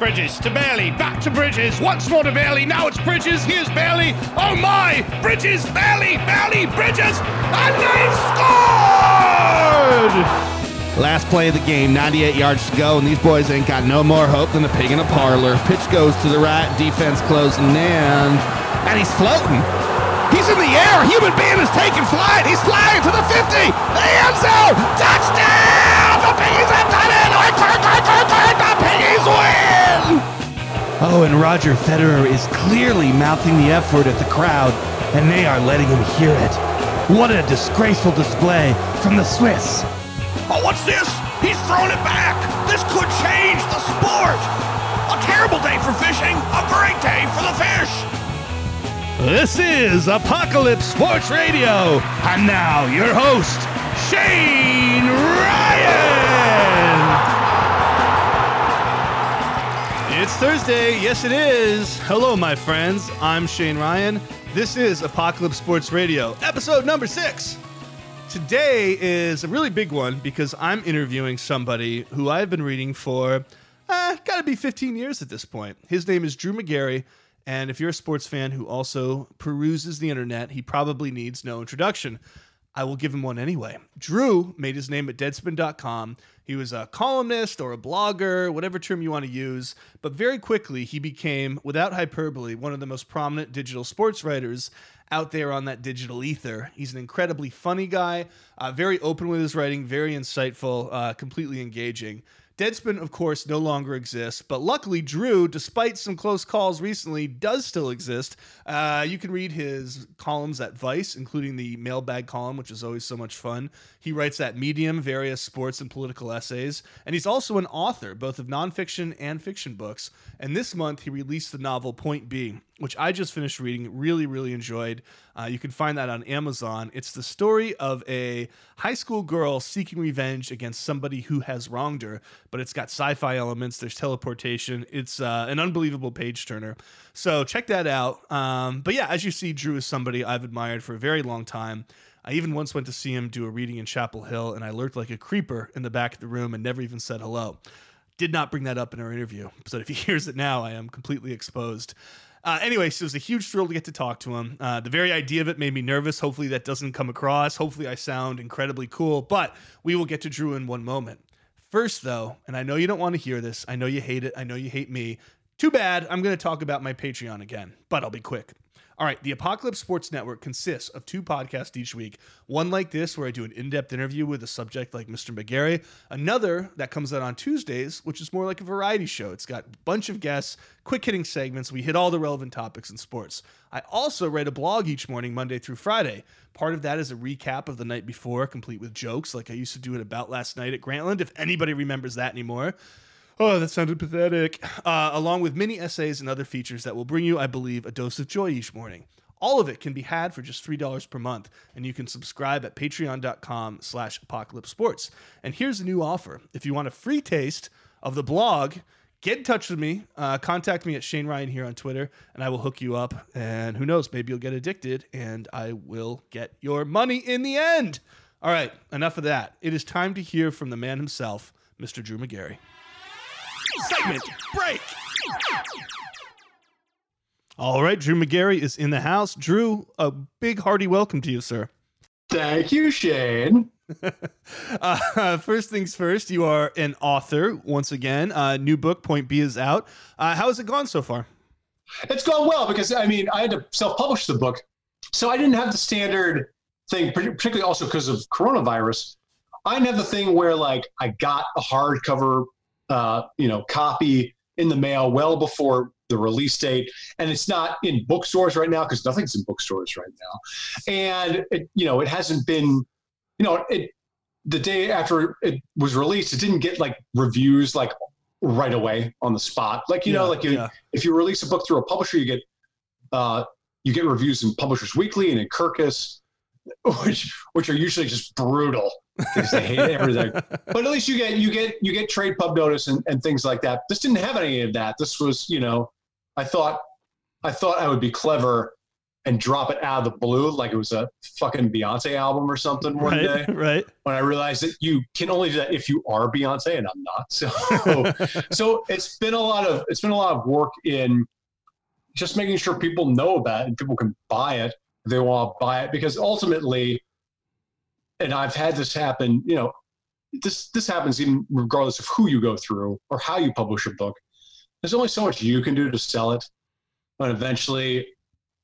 Bridges to Bailey, back to Bridges, once more to Bailey. Now it's Bridges. Here's Bailey. Oh my! Bridges, Bailey, Bailey, Bridges, and they've scored! Last play of the game, 98 yards to go, and these boys ain't got no more hope than a pig in a parlor. Pitch goes to the right, defense closing in, and he's floating. He's in the air. Human being is taking flight. He's flying to the 50, the end zone. Touchdown! The Piggies have done it. Oh, and Roger Federer is clearly mouthing the F word at the crowd, and they are letting him hear it. What a disgraceful display from the Swiss. Oh, what's this? He's throwing it back. This could change the sport. A terrible day for fishing, a great day for the fish. This is Apocalypse Sports Radio. And now, your host, Shane Ryan. It's Thursday. Yes, it is. Hello, my friends. I'm Shane Ryan. This is Apocalypse Sports Radio, episode number six. Today is a really big one because I'm interviewing somebody who I've been reading for, uh, gotta be 15 years at this point. His name is Drew Magary. and if you're a sports fan who also peruses the internet, he probably needs no introduction. I will give him one anyway. Drew made his name at deadspin.com. He was a columnist or a blogger, whatever term you want to use, but very quickly he became, without hyperbole, one of the most prominent digital sports writers out there on that digital ether. He's an incredibly funny guy, uh, very open with his writing, very insightful, uh, completely engaging. Deadspin, of course, no longer exists, but luckily, Drew, despite some close calls recently, does still exist. Uh, you can read his columns at Vice, including the mailbag column, which is always so much fun. He writes at Medium various sports and political essays, and he's also an author, both of nonfiction and fiction books. And this month, he released the novel Point B, which I just finished reading, really, really enjoyed. Uh, you can find that on Amazon. It's the story of a high school girl seeking revenge against somebody who has wronged her, but it's got sci fi elements, there's teleportation. It's uh, an unbelievable page turner. So check that out. Um, but yeah, as you see, Drew is somebody I've admired for a very long time. I even once went to see him do a reading in Chapel Hill, and I lurked like a creeper in the back of the room and never even said hello. Did not bring that up in our interview, so if he hears it now, I am completely exposed. Uh, anyway, so it was a huge thrill to get to talk to him. Uh, the very idea of it made me nervous. Hopefully, that doesn't come across. Hopefully, I sound incredibly cool, but we will get to Drew in one moment. First, though, and I know you don't want to hear this, I know you hate it, I know you hate me. Too bad, I'm going to talk about my Patreon again, but I'll be quick. All right, the Apocalypse Sports Network consists of two podcasts each week. One like this, where I do an in depth interview with a subject like Mr. Magary. Another that comes out on Tuesdays, which is more like a variety show. It's got a bunch of guests, quick hitting segments. We hit all the relevant topics in sports. I also write a blog each morning, Monday through Friday. Part of that is a recap of the night before, complete with jokes, like I used to do it about last night at Grantland, if anybody remembers that anymore. Oh, that sounded pathetic. Uh, along with many essays and other features that will bring you, I believe, a dose of joy each morning. All of it can be had for just $3 per month, and you can subscribe at patreon.com slash apocalypse sports. And here's a new offer. If you want a free taste of the blog, get in touch with me. Uh, contact me at Shane Ryan here on Twitter, and I will hook you up. And who knows, maybe you'll get addicted, and I will get your money in the end. All right, enough of that. It is time to hear from the man himself, Mr. Drew Magary. Segment break. All right, Drew Magary is in the house. Drew, a big hearty welcome to you, sir. Thank you, Shane. uh, first things first, you are an author once again. Uh, new book, Point B, is out. Uh, how has it gone so far? It's gone well because I mean I had to self-publish the book, so I didn't have the standard thing, particularly also because of coronavirus. I didn't have the thing where like I got a hardcover, uh, you know, copy in the mail well before the release date, and it's not in bookstores right now because nothing's in bookstores right now, and it, you know it hasn't been, you know, it the day after it was released, it didn't get like reviews like right away on the spot. Like you Yeah, know, like you, yeah. if you release a book through a publisher, you get uh, you get reviews in Publishers Weekly and in Kirkus, which which are usually just brutal because they hate everything. But at least you get you get you get trade pub notice and, and things like that. This didn't have any of that. This was you know, I thought I thought I would be clever and drop it out of the blue like it was a fucking Beyonce album or something one right, day. Right. When I realized that you can only do that if you are Beyonce and I'm not. So so it's been a lot of it's been a lot of work in just making sure people know about it and people can buy it if they want to buy it because ultimately and I've had this happen, you know, this this happens even regardless of who you go through or how you publish a book. There's only so much you can do to sell it, but eventually,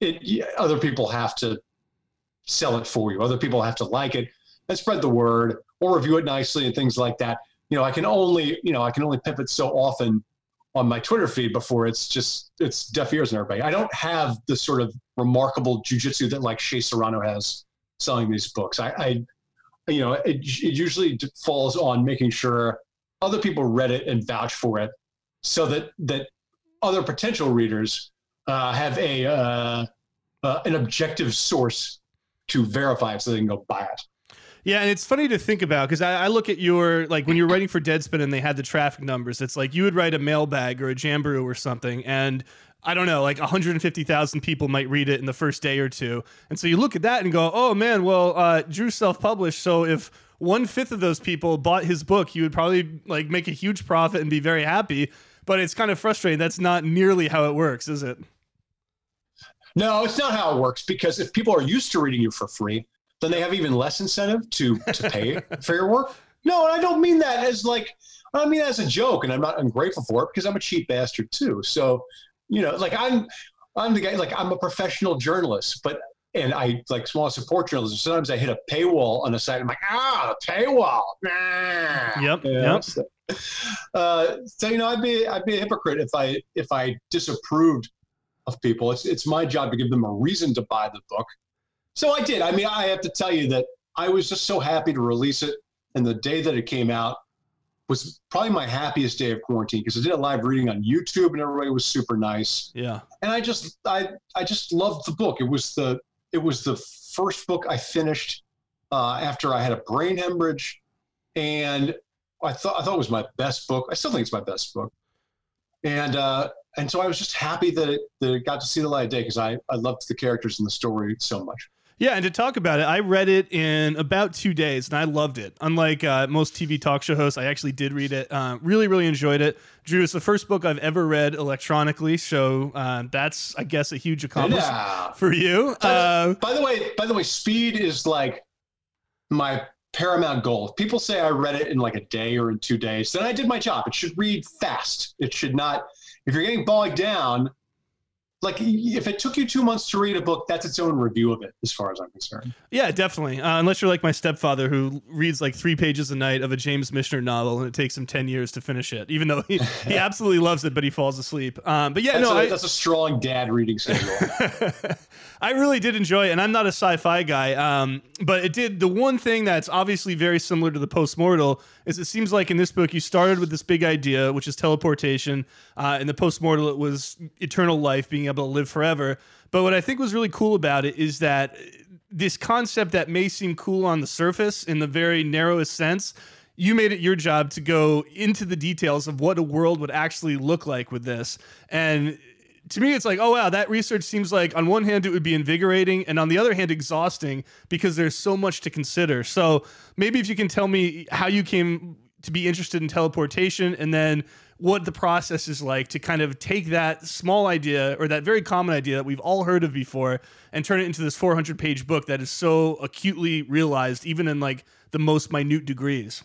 it other people have to sell it for you. Other people have to like it and spread the word or review it nicely and things like that. You know, I can only you know I can only pivot so often on my Twitter feed before it's just it's deaf ears and everybody. I don't have the sort of remarkable jujitsu that like Shea Serrano has selling these books. I, I you know, it, it usually falls on making sure other people read it and vouch for it, so that that other potential readers uh, have a uh, uh, an objective source to verify it, so they can go buy it. Yeah, and it's funny to think about because I, I, look at your like when you're writing for Deadspin and they had the traffic numbers. It's like you would write a mailbag or a Jamboroo or something, and I don't know, like 150,000 people might read it in the first day or two. And so you look at that and go, oh man, well, uh, Drew self published. So if one fifth of those people bought his book, he would probably like make a huge profit and be very happy. But it's kind of frustrating. That's not nearly how it works, is it? No, it's not how it works because if people are used to reading you for free, then they have even less incentive to to pay for your work. No, and I don't mean that as like I mean as a joke, and I'm not ungrateful for it because I'm a cheap bastard too. So you know, like I'm, I'm the guy, like I'm a professional journalist, but, and I like small support journalism. Sometimes I hit a paywall on a site. I'm like, ah, the paywall. Nah. Yep. You know? Yep. So, uh, so, you know, I'd be, I'd be a hypocrite if I, if I disapproved of people. It's, it's my job to give them a reason to buy the book. So I did. I mean, I have to tell you that I was just so happy to release it. And the day that it came out, was probably my happiest day of quarantine because I did a live reading on YouTube and everybody was super nice. Yeah. And I just I I just loved the book. It was the it was the first book I finished uh, after I had a brain hemorrhage, and I thought I thought it was my best book. I still think it's my best book. And uh, and so I was just happy that it, that it got to see the light of day because I I loved the characters and the story so much. Yeah, and to talk about it, I read it in about two days, and I loved it. Unlike uh, most TV talk show hosts, I actually did read it. Uh, really, really enjoyed it. Drew, it's the first book I've ever read electronically, so uh, that's, I guess, a huge accomplishment yeah. for you. Uh, by the way, by the way, speed is like my paramount goal. People say I read it in like a day or in two days. Then I did my job. It should read fast. It should not. If you're getting bogged down, like if it took you two months to read a book, that's its own review of it, as far as I'm concerned. Yeah, definitely. Uh, unless you're like my stepfather, who reads like three pages a night of a James Michener novel, and it takes him ten years to finish it, even though he, he absolutely loves it, but he falls asleep. Um, but yeah, that's no, a, I, that's a strong dad reading schedule. I really did enjoy it, and I'm not a sci-fi guy, um, but it did the one thing that's obviously very similar to the postmortal is it seems like in this book you started with this big idea, which is teleportation. Uh, in the postmortal, it was eternal life, being able to live forever. But what I think was really cool about it is that this concept that may seem cool on the surface in the very narrowest sense you made it your job to go into the details of what a world would actually look like with this. And to me, it's like, oh, wow, that research seems like on one hand, it would be invigorating, and on the other hand, exhausting because there's so much to consider. So maybe if you can tell me how you came to be interested in teleportation and then what the process is like to kind of take that small idea or that very common idea that we've all heard of before and turn it into this 400 page book that is so acutely realized, even in like the most minute degrees.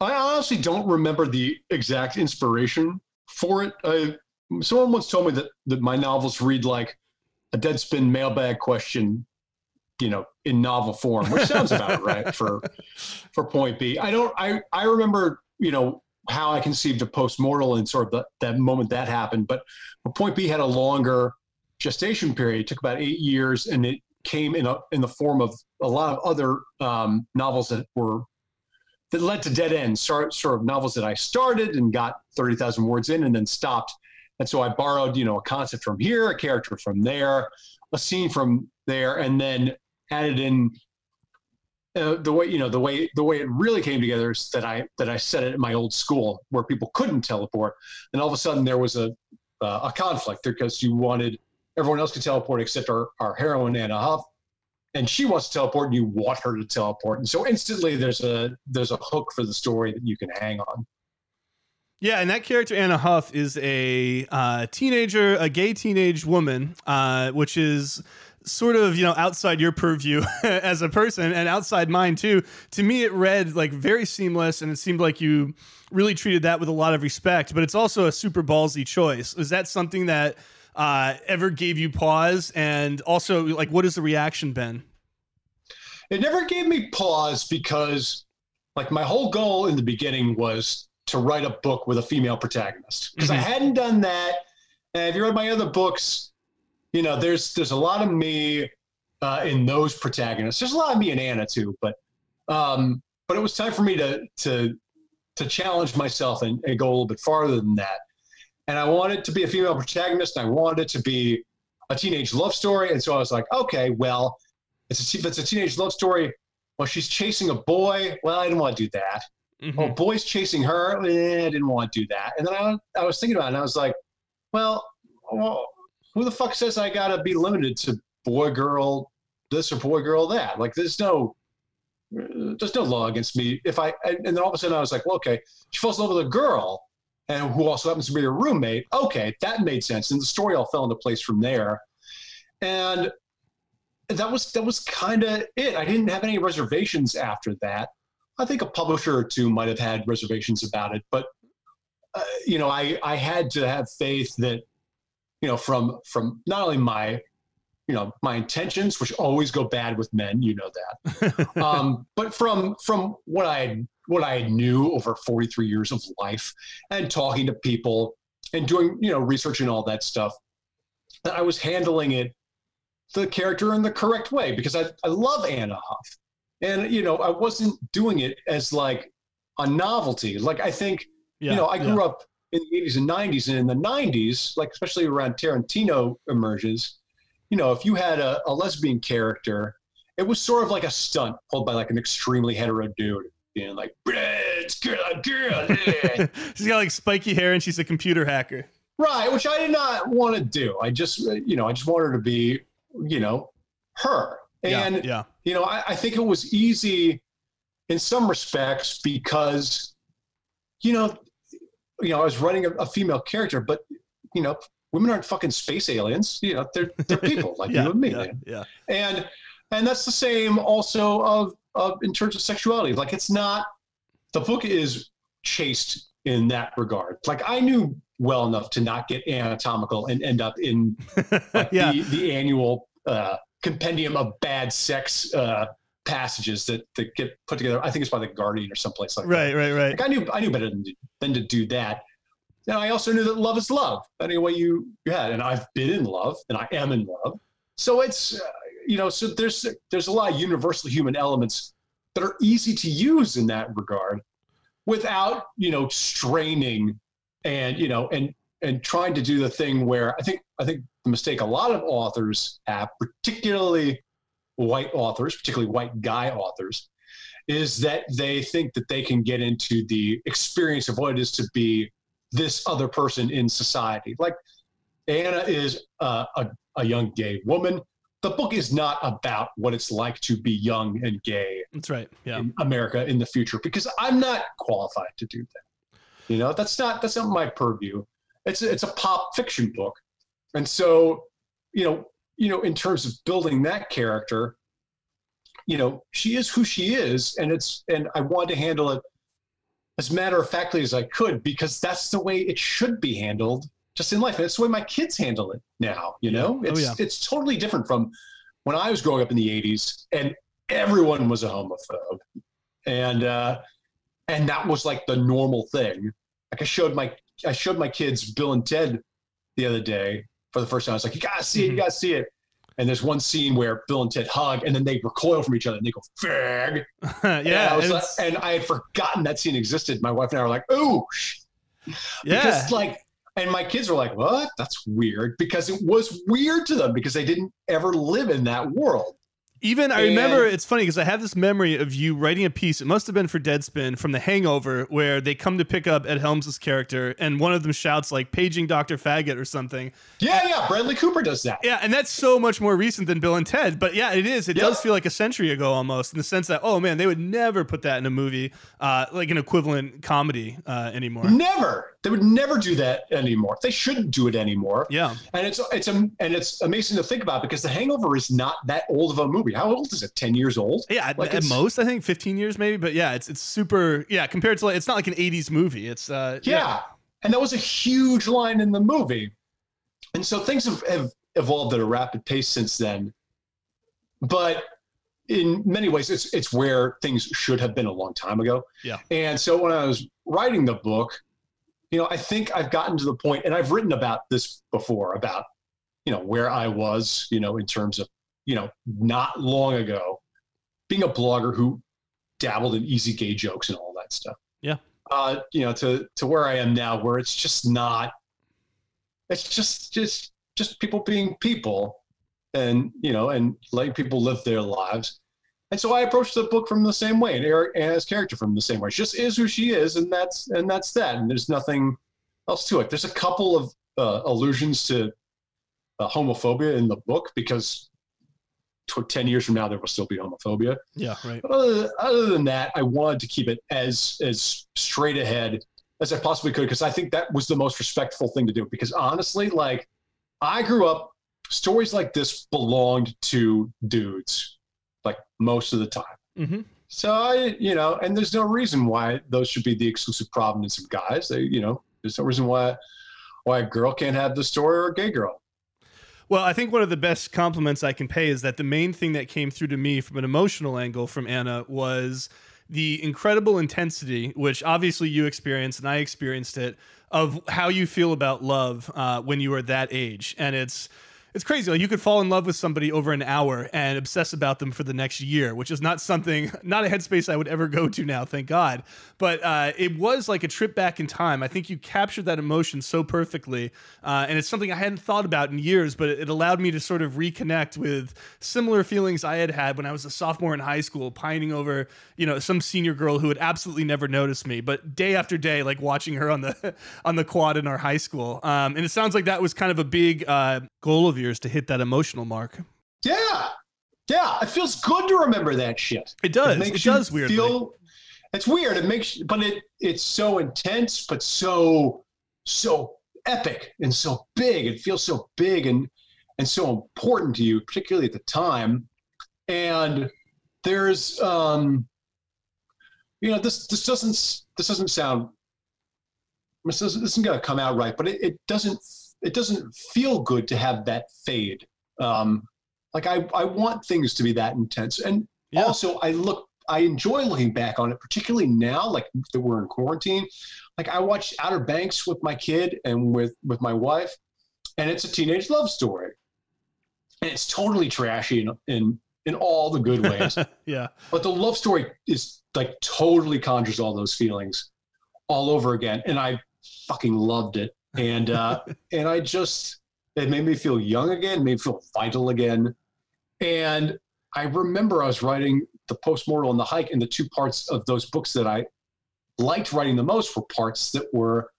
I honestly don't remember the exact inspiration for it. I, someone once told me that, that my novels read like a deadspin mailbag question you know in novel form which sounds about right for for point b. I don't i i remember you know how i conceived a postmortal and sort of the, that moment that happened but point b had a longer gestation period. It took about eight years and it came in a in the form of a lot of other um, novels that were that led to dead ends sort, sort of novels that i started and got 30000 words in and then stopped and so I borrowed, you know, a concept from here, a character from there, a scene from there, and then added in uh, the way you know the way the way it really came together is that I that I set it at my old school where people couldn't teleport, and all of a sudden there was a uh, a conflict because you wanted everyone else can teleport except our, our heroine Anna Huff, and she wants to teleport, and you want her to teleport, and so instantly there's a there's a hook for the story that you can hang on. Yeah, and that character Anna Huff is a uh, teenager, a gay teenage woman, uh, which is sort of you know outside your purview as a person and outside mine too. To me it read like very seamless and it seemed like you really treated that with a lot of respect but it's also a super ballsy choice. Is that something that uh, ever gave you pause? And also like what has the reaction been? It never gave me pause because like my whole goal in the beginning was to write a book with a female protagonist because mm-hmm. i hadn't done that and if you read my other books you know, there's there's a lot of me uh, in those protagonists. There's a lot of me in Anna too, but um, but it was time for me to to to challenge myself and, and go a little bit farther than that. And I wanted to be a female protagonist. And I wanted it to be a teenage love story. And so I was like, okay, well, it's a, if it's a teenage love story, well, she's chasing a boy. Well, I didn't want to do that. Mm-hmm. Oh, boy's chasing her. Eh, I didn't want to do that. And then I, I was thinking about it and I was like, well, well who the fuck says I gotta be limited to boy girl this or boy girl that? Like there's no there's no law against me. If I and then all of a sudden I was like, well, okay, she falls in love with a girl and who also happens to be her roommate. Okay, that made sense. And the story all fell into place from there. And that was that was kind of it. I didn't have any reservations after that. I think a publisher or two might have had reservations about it, but uh, you know, I I had to have faith that you know, from from not only my, you know, my intentions, which always go bad with men, you know that, um, but from from what I what I knew over 43 years of life and talking to people and doing you know research and all that stuff, that I was handling it the character in the correct way because I, I love Anna Huff. And you know, I wasn't doing it as like a novelty. Like I think, yeah, you know, I grew yeah. up in the 80s and 90s. And in the 90s, like especially around Tarantino emerges, you know, if you had a, a lesbian character, it was sort of like a stunt pulled by like an extremely hetero dude. You know, like, it's girl, girl. Yeah. she's got like spiky hair and she's a computer hacker. Right, which I did not want to do. I just, uh, you know, I just wanted her to be, you know, her. And, yeah, yeah. you know, I, I think it was easy in some respects because, you know, you know, I was running a, a female character, but you know, women aren't fucking space aliens. You know, they're they're people like yeah, you and me. Yeah, yeah. And and that's the same also of of in terms of sexuality. Like it's not the book is chaste in that regard. Like I knew well enough to not get anatomical and end up in like, yeah. the, the annual uh, compendium of bad sex uh, passages that, that get put together. I think it's by the Guardian or someplace like right, that. Right, right, right. Like I knew I knew better than, than to do that. And I also knew that love is love. Any way you you had, and I've been in love, and I am in love. So it's uh, you know, so there's there's a lot of universal human elements that are easy to use in that regard, without you know straining and you know and and trying to do the thing where I think I think the mistake a lot of authors have, particularly white authors, particularly white guy authors, is that they think that they can get into the experience of what it is to be this other person in society. Like Anna is uh, a, a young gay woman. The book is not about what it's like to be young and gay. That's right. Yeah. In America in the future, because I'm not qualified to do that. You know, that's not that's not my purview. It's it's a pop fiction book, and so you know you know, in terms of building that character, you know, she is who she is, and it's and I wanted to handle it as matter of factly as I could because that's the way it should be handled just in life. And it's the way my kids handle it now. You know, oh, it's yeah. it's totally different from when I was growing up in the '80s, and everyone was a homophobe, and uh, and that was like the normal thing. Like I showed my I showed my kids Bill and Ted the other day, for the first time. I was like, you gotta see it, you mm-hmm. gotta see it. And there's one scene where Bill and Ted hug, and then they recoil from each other, and they go fag. yeah, and I, like, and I had forgotten that scene existed. My wife and I were like, "Oh, yeah," because like, and my kids were like, "What? That's weird," because it was weird to them because they didn't ever live in that world. Even I And- remember it's funny because I have this memory of you writing a piece. It must have been for Deadspin from The Hangover, where they come to pick up Ed Helms' character, and one of them shouts like "paging Doctor Faggot" or something. Yeah, yeah. Bradley Cooper does that. Yeah, and that's so much more recent than Bill and Ted. But yeah, it is. It Yeah. does feel like a century ago almost, in the sense that oh man, they would never put that in a movie, uh, like an equivalent comedy uh, anymore. Never. They would never do that anymore. They shouldn't do it anymore. Yeah, And it's it's um, and it's amazing to think about because The Hangover is not that old of a movie. How old is it? Ten years old? yeah. At, Like at it's- most, I think 15 years maybe. But yeah, it's it's super. Yeah, compared to like it's not like an 80s movie. It's uh, Yeah. And that was a huge line in the movie. And so things have, have evolved at a rapid pace since then. But in many ways, it's it's where things should have been a long time ago. Yeah. And so when I was writing the book, you know, I think I've gotten to the point, and I've written about this before about, you know, where I was, you know, in terms of, you know, not long ago, being a blogger who dabbled in easy gay jokes and all that stuff Yeah. uh, you know, to to where I am now, where it's just not. It's just just just people being people, and you know, and letting people live their lives. And so I approached the book from the same way, and Eric Anna's character from the same way. She just is who she is, and that's and that's that. And there's nothing else to it. There's a couple of uh, allusions to uh, homophobia in the book because tw- ten years from now there will still be homophobia. yeah, right. But other, other than that, I wanted to keep it as as straight ahead as I possibly could because I think that was the most respectful thing to do. Because honestly, like I grew up, stories like this belonged to dudes, like most of the time. hmm So I, you know, and there's no reason why those should be the exclusive provenance of guys. They, you know, there's no reason why why a girl can't have the story or a gay girl. Well, I think one of the best compliments I can pay is that the main thing that came through to me from an emotional angle from Anna was the incredible intensity, which obviously you experienced and I experienced it, of how you feel about love uh, when you are that age. And it's it's crazy. Like you could fall in love with somebody over an hour and obsess about them for the next year, which is not something, not a headspace I would ever go to now, thank God. But uh, it was like a trip back in time. I think you captured that emotion so perfectly, uh, and it's something I hadn't thought about in years. But it allowed me to sort of reconnect with similar feelings I had had when I was a sophomore in high school, pining over you know some senior girl who had absolutely never noticed me, but day after day, like watching her on the on the quad in our high school. Um, and it sounds like that was kind of a big uh, goal of yours to hit that emotional mark. Yeah, yeah, it feels good to remember that shit. It does. It, makes you does weirdly. Feel, it's weird. It makes, but it it's so intense, but so so epic and so big. It feels so big and and so important to you, particularly at the time. And there's, um, you know, this this doesn't this doesn't sound this isn't, this isn't going to come out right, but it, it doesn't it doesn't feel good to have that fade. Um, like I I want things to be that intense, and Yeah. also I look I enjoy looking back on it, particularly now, like that we're in quarantine. Like I watched Outer Banks with my kid and with with my wife, and it's a teenage love story, and it's totally trashy in in, in all the good ways. yeah. but the love story is like totally conjures all those feelings all over again, and I fucking loved it. And uh, and I just it made me feel young again, made me feel vital again. And I remember I was writing the postmortal and the hike, and the two parts of those books that I liked writing the most were parts that were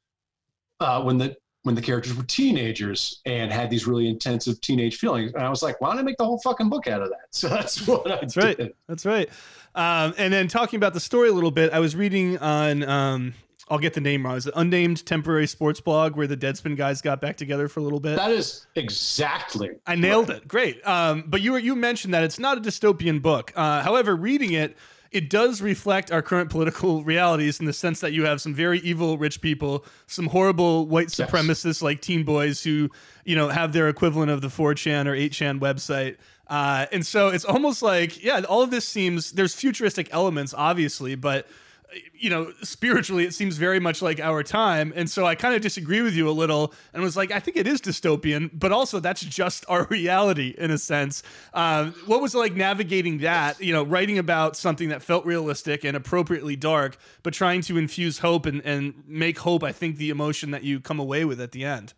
uh, when the when the characters were teenagers and had these really intensive teenage feelings. And I was like, why don't I make the whole fucking book out of that? So that's what I That's did. right. That's right. Um, and then talking about the story a little bit, I was reading on. Um, I'll get the name wrong. Is it unnamed temporary sports blog where the Deadspin guys got back together for a little bit? That is exactly. I nailed it. Great. Um, but you were, you mentioned that it's not a dystopian book. Uh, however, reading it, it does reflect our current political realities in the sense that you have some very evil rich people, some horrible white Yes. supremacists like teen boys who, you know, have their equivalent of the 4chan or 8chan website. Uh, and so it's almost like, yeah, all of this seems, there's futuristic elements, obviously, but you know, spiritually, it seems very much like our time. And so I kind of disagree with you a little and was like, I think it is dystopian, but also that's just our reality in a sense. Um, what was it like navigating that, you know, writing about something that felt realistic and appropriately dark, but trying to infuse hope and, and make hope, I think, the emotion that you come away with at the end?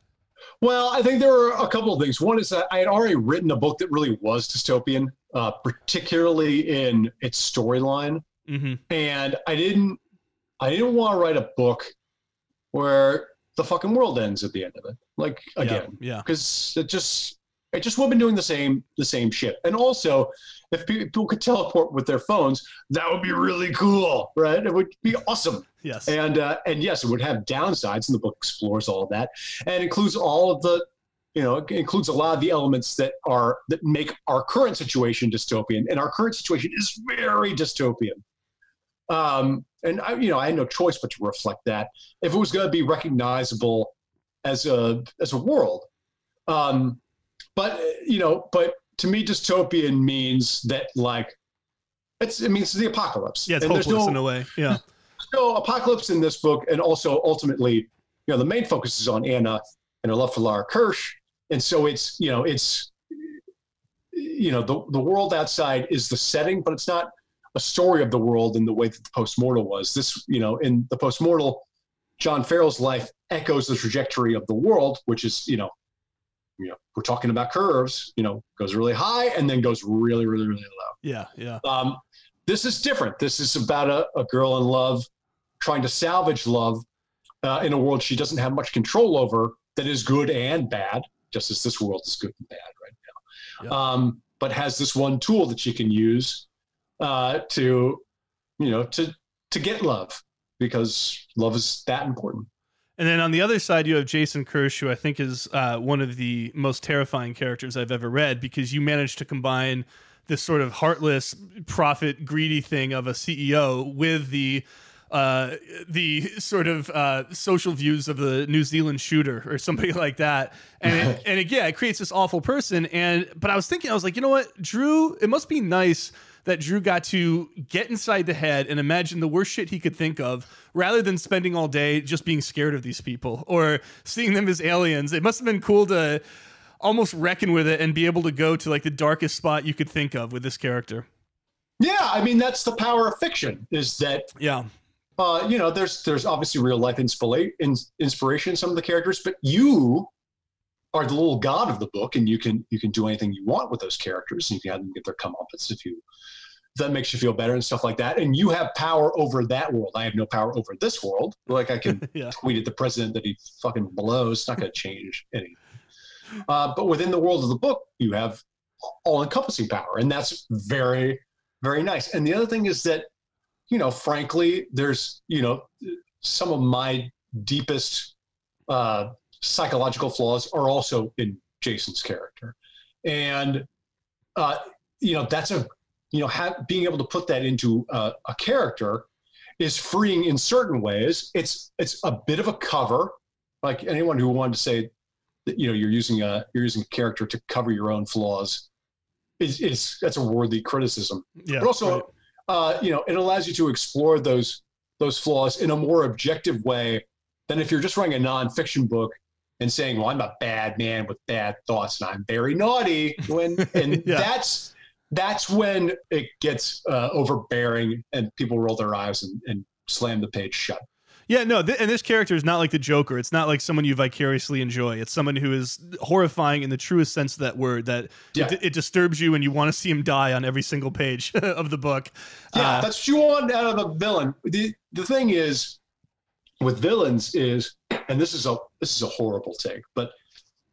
Well, I think there were a couple of things. One is that I had already written a book that really was dystopian, uh, particularly in its storyline, Mm-hmm. and I didn't, I didn't want to write a book where the fucking world ends at the end of it. Like again, Yeah. because it just it just would have been doing the same the same shit. And also, if people could teleport with their phones, that would be really cool, right? It would be awesome. Yes. And uh, and yes, it would have downsides, and the book explores all of that, and includes all of the, you know, includes a lot of the elements that are that make our current situation dystopian, and our current situation is very dystopian. Um, and I, you know, I had no choice but to reflect that if it was going to be recognizable as a as a world. Um, but you know, but to me, dystopian means that like it's it means the apocalypse. yeah, it's And hopeless no- in a way. Yeah. no apocalypse in this book, and also ultimately, you know, the main focus is on Anna and her love for Lara Kirsch, and so it's you know it's you know the the world outside is the setting, but it's not a story of the world in the way that the postmortal was. This you know in the postmortal, John Farrell's life echoes the trajectory of the world, which is you know. You know, we're talking about curves. You know, goes really high and then goes really, really, really low. Yeah. Yeah. Um, this is different. This is about a, a girl in love trying to salvage love uh, in a world she doesn't have much control over that is good and bad, just as this world is good and bad right now. Yeah. Um, but has this one tool that she can use uh, to, you know, to to get love because love is that important. And then on the other side, you have Jason Kirsch, who I think is uh, one of the most terrifying characters I've ever read because you managed to combine this sort of heartless, profit greedy thing of a CEO with the uh, the sort of uh, social views of the New Zealand shooter or somebody like that. And it, and again, it creates this awful person. And but I was thinking, I was like, you know what, Drew, it must be nice that Drew got to get inside the head and imagine the worst shit he could think of rather than spending all day just being scared of these people or seeing them as aliens. It must have been cool to almost reckon with it and be able to go to like the darkest spot you could think of with this character. Yeah, I mean that's the power of fiction is that Yeah. uh, you know, there's there's obviously real life inspira- in, inspiration in some of the characters, but you are the little god of the book, and you can you can do anything you want with those characters, and you can have them get their comeuppance if you that makes you feel better and stuff like that. And you have power over that world. I have no power over this world. Like I can Yeah. tweet at the president that he fucking blows. It's not going to change anything. Uh, but within the world of the book, you have all-encompassing power, and that's very, very nice. And the other thing is that, you know, frankly, there's, you know, some of my deepest uh, psychological flaws are also in Jason's character, and uh, you know, that's a, you know, ha- being able to put that into a, a character is freeing in certain ways. It's it's a bit of a cover, like anyone who wanted to say that you know you're using a you're using a character to cover your own flaws is is that's a worthy criticism. Yeah. But also, right. uh, you know, it allows you to explore those those flaws in a more objective way than if you're just writing a nonfiction book and saying, "Well, I'm a bad man with bad thoughts and I'm very naughty." When and Yeah. that's that's when it gets uh, overbearing and people roll their eyes and, and slam the page shut. Yeah, no, th- and this character is not like the Joker. It's not like someone you vicariously enjoy. It's someone who is horrifying in the truest sense of that word. That Yeah. it, it disturbs you and you want to see him die on every single page of the book. Yeah, Uh, that's what you want out of a villain. The the thing is with villains is, and this is a this is a horrible take, but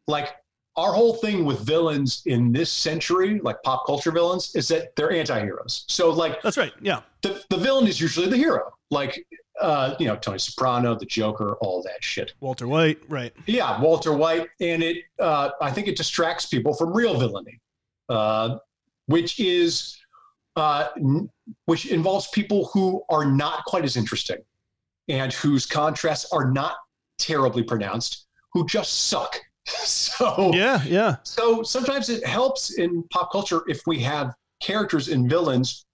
like our whole thing with villains in this century, like pop culture villains, is that they're anti-heroes. So like that's right. Yeah, the, the villain is usually the hero. Like uh, you know, Tony Soprano, the Joker, all that shit. Walter White. Right. Yeah, Walter White, and it uh, I think it distracts people from real villainy, uh, which is uh, n- which involves people who are not quite as interesting, and whose contrasts are not terribly pronounced, who just suck. so Yeah. Yeah. so sometimes it helps in pop culture if we have characters and villains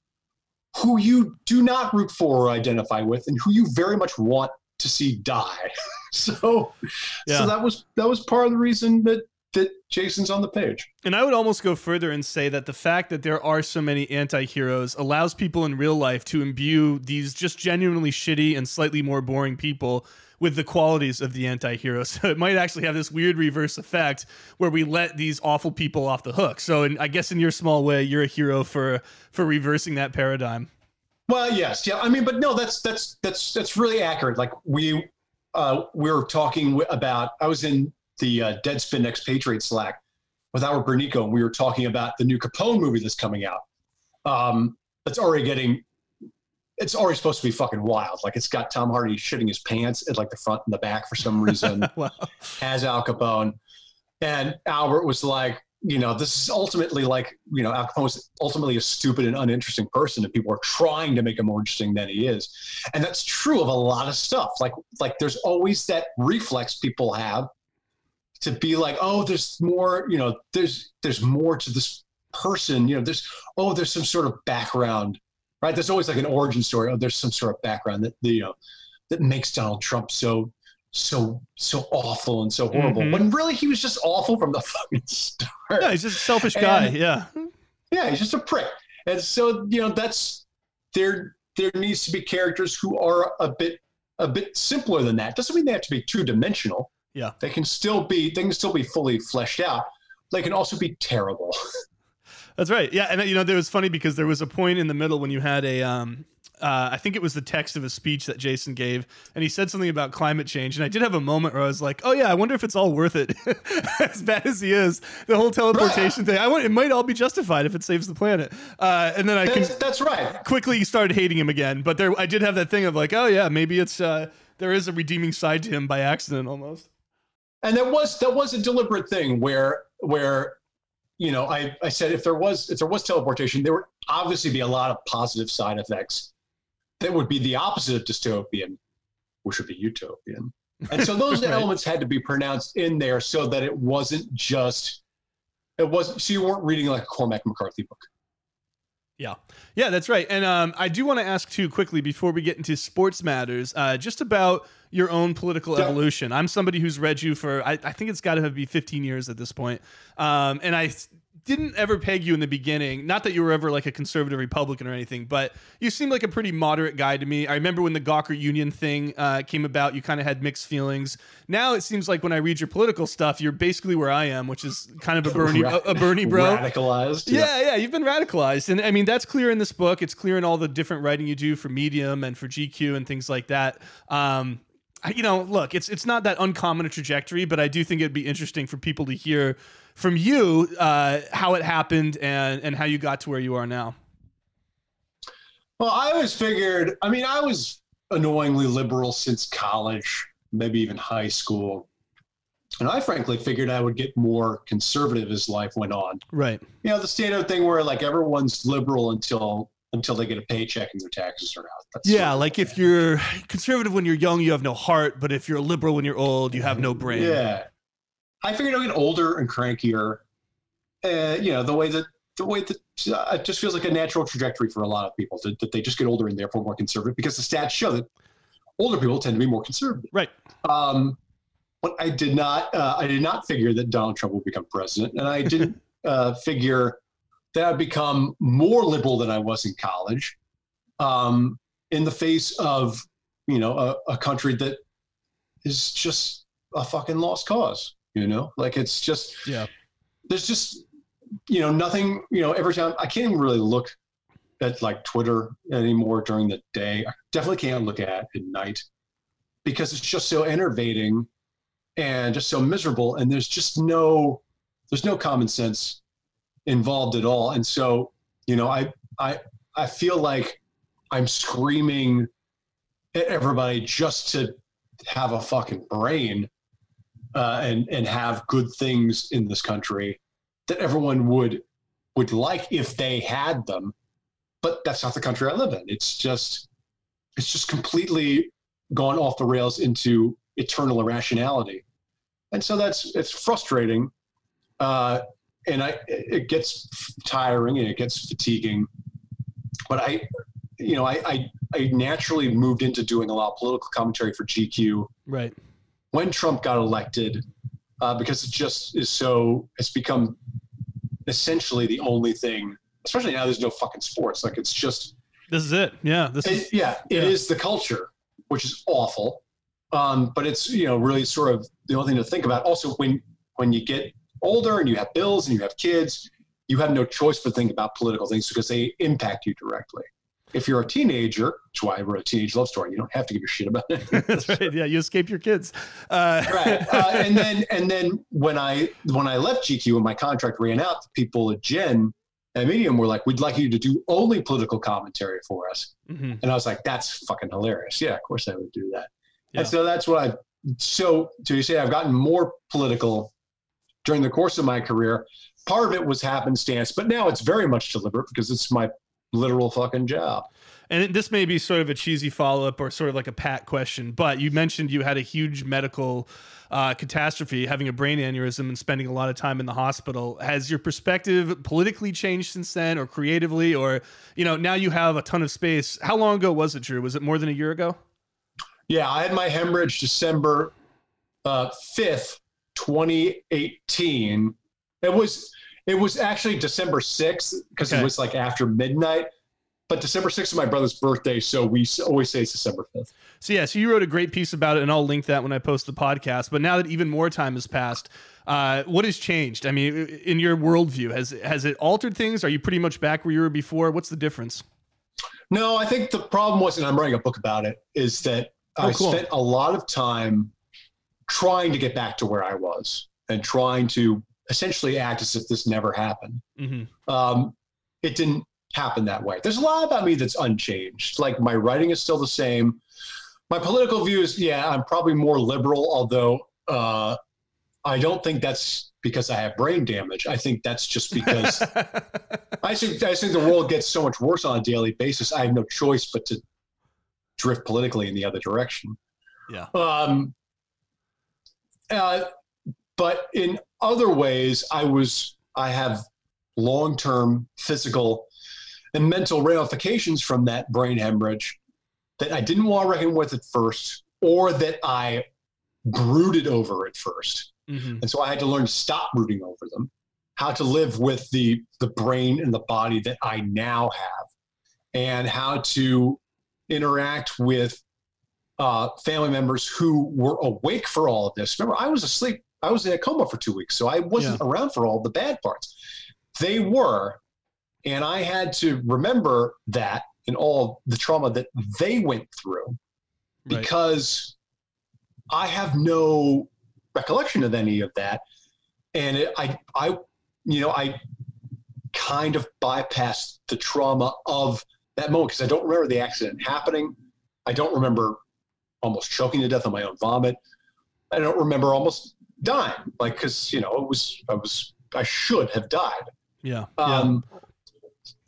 who you do not root for or identify with, and who you very much want to see die. so, Yeah. so that was that was part of the reason that that Jason's on the page. And I would almost go further and say that the fact that there are so many anti heroes allows people in real life to imbue these just genuinely shitty and slightly more boring people with the qualities of the anti hero. So it might actually have this weird reverse effect where we let these awful people off the hook. So in, I guess in your small way, you're a hero for for reversing that paradigm. Well, yes, yeah. I mean, but no, that's that's that's that's really accurate. Like we uh, we were talking about. I was in the uh, Deadspin Expatriate Slack with Albert Burneko, and we were talking about the new Capone movie that's coming out. Um, it's already getting, it's already supposed to be fucking wild. Like it's got Tom Hardy shitting his pants at like the front and the back for some reason. wow. As Al Capone, and Albert was like, you know, this is ultimately like, you know, Al Capone is ultimately a stupid and uninteresting person, and people are trying to make him more interesting than he is, and that's true of a lot of stuff. Like, like there's always that reflex people have to be like, oh, there's more, you know, there's there's more to this person, you know, there's oh, there's some sort of background, right? There's always like an origin story. Oh, there's some sort of background that you know that makes Donald Trump so so so awful and so horrible. Mhm. When really he was just awful from the fucking start. Yeah, he's just a selfish guy. Yeah. Yeah, he's just a prick. And so, you know, that's there there needs to be characters who are a bit a bit simpler than that. Doesn't mean they have to be two dimensional. Yeah. They can still be they can still be fully fleshed out. They can also be terrible. That's right. Yeah, and uh, you know, there was funny because there was a point in the middle when you had a, um, uh, I think it was the text of a speech that Jason gave, and he said something about climate change, and I did have a moment where I was like, oh yeah, I wonder if it's all worth it, as bad as he is. The whole teleportation thing, I want it might all be justified if it saves the planet. Uh, and then I can That's, that's right. quickly started hating him again, but there, I did have that thing of like, oh yeah, maybe it's uh, there is a redeeming side to him by accident almost. And that was that was a deliberate thing where where you know I, I said if there was if there was teleportation, there would obviously be a lot of positive side effects that would be the opposite of dystopian, which would be utopian. And so those Right. elements had to be pronounced in there so that it wasn't just it wasn't so you weren't reading like a Cormac McCarthy book. Yeah, yeah, that's right. And um, I do want to ask too quickly before we get into sports matters, uh, just about your own political Yeah. evolution. I'm somebody who's read you for I, I think it's got to be 15 years at this point, um, and I didn't ever peg you in the beginning. Not that you were ever like a conservative Republican or anything, but you seemed like a pretty moderate guy to me. I remember when the Gawker Union thing uh, came about, you kind of had mixed feelings. Now it seems like when I read your political stuff, you're basically where I am, which is kind of a Bernie a, a Bernie bro. Radicalized. Yeah, yeah, you've been radicalized. And I mean, that's clear in this book. It's clear in all the different writing you do for Medium and for GQ and things like that. Um, you know, look, it's it's not that uncommon a trajectory, but I do think it'd be interesting for people to hear from you uh, how it happened and and how you got to where you are now. Well, I always figured, I mean, I was annoyingly liberal since college, maybe even high school. And I frankly figured I would get more conservative as life went on. Right. You know, the standard thing where like everyone's liberal until until they get a paycheck and their taxes are out. That's Yeah, like if you're conservative when you're young, you have no heart, but if you're liberal when you're old, you have no brain. Yeah. I figured I'd get older and crankier. Uh, you know, the way that the way that uh, it just feels like a natural trajectory for a lot of people that, that they just get older and therefore more conservative because the stats show that older people tend to be more conservative. Right. Um, but I did not. Uh, I did not figure that Donald Trump would become president, and I didn't uh, figure that I've become more liberal than I was in college. Um, in the face of you know a, a country that is just a fucking lost cause. You know, like it's just Yeah. there's just you know nothing. You know, every time I can't even really look at like Twitter anymore during the day. I definitely can't look at it at night because it's just so enervating and just so miserable and there's just no there's no common sense involved at all. And so you know i i i feel like i'm screaming at everybody just to have a fucking brain uh, and and have good things in this country that everyone would would like if they had them. But that's not the country i live in. It's just it's just completely gone off the rails into eternal irrationality. And so that's it's frustrating uh, and i it gets tiring and it gets fatiguing but i you know I, I i naturally moved into doing a lot of political commentary for gq Right. when trump got elected uh, because it just is so. It's become essentially the only thing. Especially now, there's no fucking sports. Like it's just This is it. Yeah. This it, is. yeah, it yeah. is the culture, which is awful. Um, but it's you know really sort of the only thing to think about. Also, when when you get older and you have bills and you have kids, you have no choice but think about political things because they impact you directly. If you're a teenager, which is why I wrote a teenage love story, you don't have to give a shit about it. That's right. Yeah. You escape your kids. Uh, right. Uh, and then and then when I when I left GQ and my contract ran out, the people at Gen at Medium were like, "We'd like you to do only political commentary for us." mhm. And I was like, "That's fucking hilarious." Yeah, of course I would do that. Yeah. And so that's what I. So to you say, I've gotten more political during the course of my career. Part of it was happenstance, but now it's very much deliberate because it's my literal fucking job. And this may be sort of a cheesy follow up or sort of like a pat question, but you mentioned you had a huge medical uh, catastrophe, having a brain aneurysm and spending a lot of time in the hospital. Has your perspective politically changed since then, or creatively, or you know now you have a ton of space? How long ago was it, Drew? Was it more than a year ago? Yeah, I had my hemorrhage December uh, fifth, twenty eighteen. It was it was actually December sixth because Okay. it was like after midnight. But December sixth is my brother's birthday, so we always say it's December fifth. So yeah, so you wrote a great piece about it, and I'll link that when I post the podcast. But now that even more time has passed, uh, what has changed? I mean, in your worldview, has has it altered things? Are you pretty much back where you were before? What's the difference? No, I think the problem was, and I'm writing a book about it, is that Oh, I cool. spent a lot of time trying to get back to where I was and trying to essentially act as if this never happened. hmm Um, it didn't happen that way. There's a lot about me that's unchanged. Like my writing is still the same. My political views, yeah, I'm probably more liberal, although uh, I don't think that's because I have brain damage. I think that's just because I think I think the world gets so much worse on a daily basis. I have no choice but to drift politically in the other direction. Yeah. Um, uh, but in other ways, I was I have long term physical and mental ramifications from that brain hemorrhage that I didn't want to reckon with at first, or that I brooded over at first. hmm And so I had to learn to stop brooding over them, how to live with the the brain and the body that I now have, and how to interact with uh, family members who were awake for all of this. Remember, I was asleep. I was in a coma for two weeks, so I wasn't around for all the bad parts. They were, and I had to remember that and all the trauma that they went through Right. because I have no recollection of any of that, and it, I, I, you know, I kind of bypassed the trauma of that moment because I don't remember the accident happening. I don't remember almost choking to death on my own vomit. I don't remember almost dying, like because you know it was I was I should have died. Yeah. yeah. Um,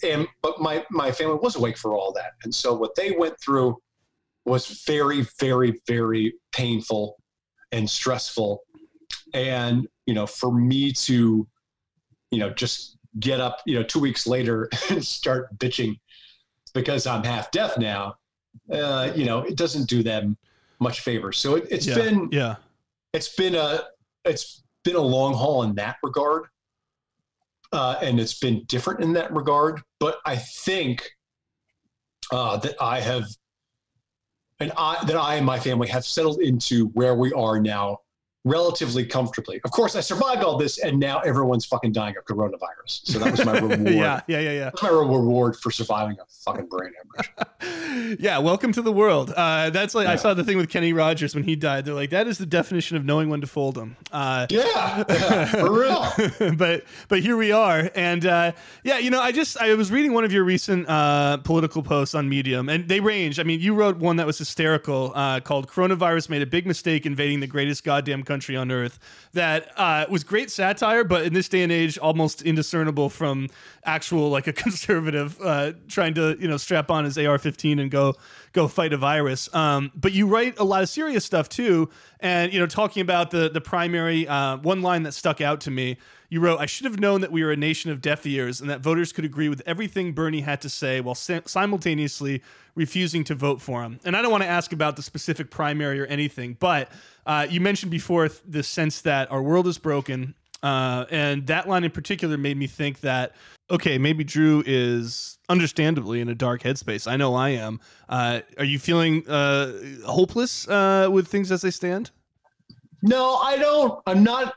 and but my my family was awake for all that, and so what they went through was very, very, very painful and stressful. And you know, for me to, you know, just get up, you know, two weeks later and start bitching because I'm half deaf now, uh, you know, it doesn't do them much favor. So it, it's yeah. been yeah. it's been a it's been a long haul in that regard uh, and it's been different in that regard but i think uh, that i have and i that i and my family have settled into where we are now relatively comfortably of course i survived all this and now everyone's fucking dying of coronavirus so that was my reward yeah. Yeah. Yeah. Yeah. That's my reward for surviving a fucking brain hemorrhage. yeah, welcome to the world. Uh, that's like I saw the thing with Kenny Rogers when he died. They're like, that is the definition of knowing when to fold them. Uh, Yeah, yeah, for real. but but here we are, and uh, yeah, you know, I just I was reading one of your recent uh, political posts on Medium, and they range. I mean, you wrote one that was hysterical uh, called "Coronavirus Made a Big Mistake Invading the Greatest Goddamn Country on Earth." That uh, was great satire, but in this day and age, almost indiscernible from actual like a conservative uh, trying to you know strap on his AR-15 and go go fight a virus. Um, but you write a lot of serious stuff too, and you know, talking about the the primary. Uh, one line that stuck out to me. You wrote, "I should have known that we were a nation of deaf ears, and that voters could agree with everything Bernie had to say, while simultaneously refusing to vote for him." And I don't want to ask about the specific primary or anything, but uh, you mentioned before the sense that our world is broken uh, and that line in particular made me think that, okay, maybe Drew is understandably in a dark headspace. I know I am. Uh, are you feeling uh, hopeless uh, with things as they stand? No, I don't. I'm not.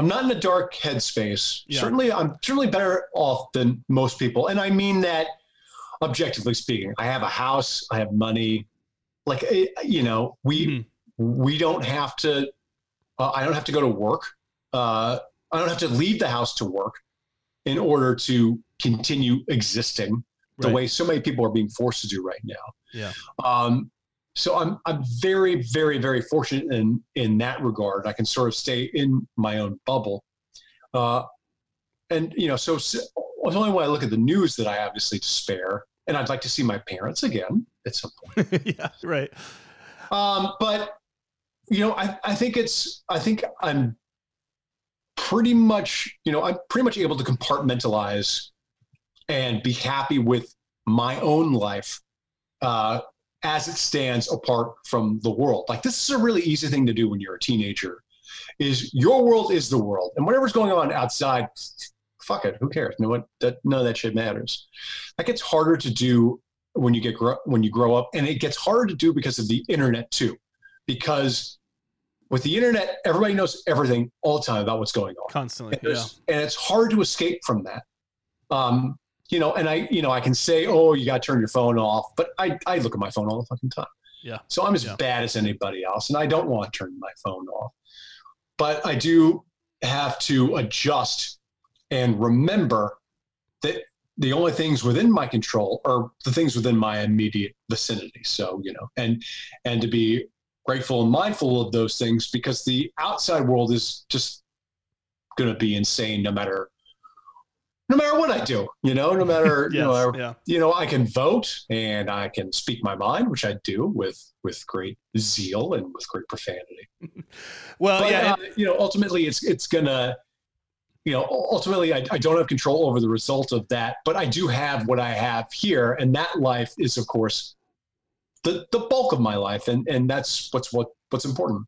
I'm not in a dark headspace. Yeah. Certainly, I'm certainly better off than most people, and I mean that objectively speaking. I have a house. I have money. Like eh, you know, we mm-hmm. we don't have to. Uh, I don't have to go to work uh, I don't have to leave the house to work in order to continue existing the way so many people are being forced to do right now. Yeah. Um, so I'm I'm very very very fortunate in in that regard. I can sort of stay in my own bubble, uh, and you know so, so only when I look at the news that I obviously despair, and I'd like to see my parents again at some point. yeah, right. Um, but you know, I I think it's I think I'm pretty much, you know, I'm pretty much able to compartmentalize and be happy with my own life uh, as it stands apart from the world. Like this is a really easy thing to do when you're a teenager. Is your world is the world, and whatever's going on outside, fuck it, who cares? No what that none of that shit matters. That gets harder to do when you get when you grow up, and it gets harder to do because of the internet too, because with the internet, everybody knows everything all the time about what's going on constantly. And, yeah. and it's hard to escape from that. Um, you know, and I, you know, I can say, oh, you got to turn your phone off, but I, I look at my phone all the fucking time. Yeah. So I'm as yeah. bad as anybody else, and I don't want to turn my phone off. But I do have to adjust and remember that the only things within my control are the things within my immediate vicinity. So, you know, and and to be grateful and mindful of those things because the outside world is just going to be insane no matter no matter what I do, you know, no matter yes, you know, yeah. you know, I can vote and I can speak my mind, which I do with with great zeal and with great profanity. well, but, yeah, uh, you know, ultimately, it's it's gonna, you know, ultimately, I, I don't have control over the result of that, but I do have what I have here, and that life is, of course, the, the bulk of my life and and that's what's what what's important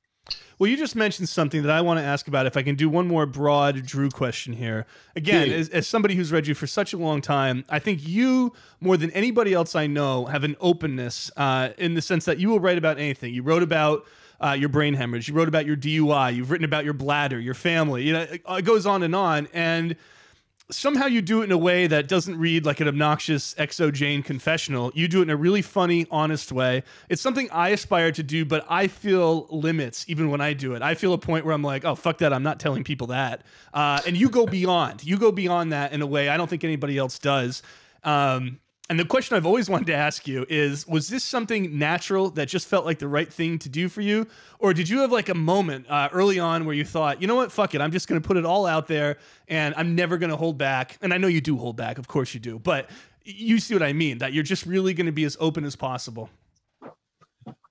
well, you just mentioned something that I want to ask about. If I can do one more broad Drew question here. Again, as, as, somebody who's read you for such a long time, I think you, more than anybody else I know, have an openness uh, in the sense that you will write about anything. You wrote about uh, your brain hemorrhage. You wrote about your DUI. You've written about your bladder, your family. You know, it goes on and on. And somehow you do it in a way that doesn't read like an obnoxious xoJane confessional. You do it in a really funny, honest way. It's something I aspire to do, but I feel limits even when I do it. I feel a point where I'm like, oh, fuck that. I'm not telling people that. Uh, and you go beyond. You go beyond that in a way I don't think anybody else does. Um, and the question I've always wanted to ask you is was this something natural that just felt like the right thing to do for you? Or did you have like a moment uh, early on where you thought, you know what, fuck it, I'm just going to put it all out there and I'm never going to hold back? And I know you do hold back, of course you do, but you see what I mean, that you're just really going to be as open as possible.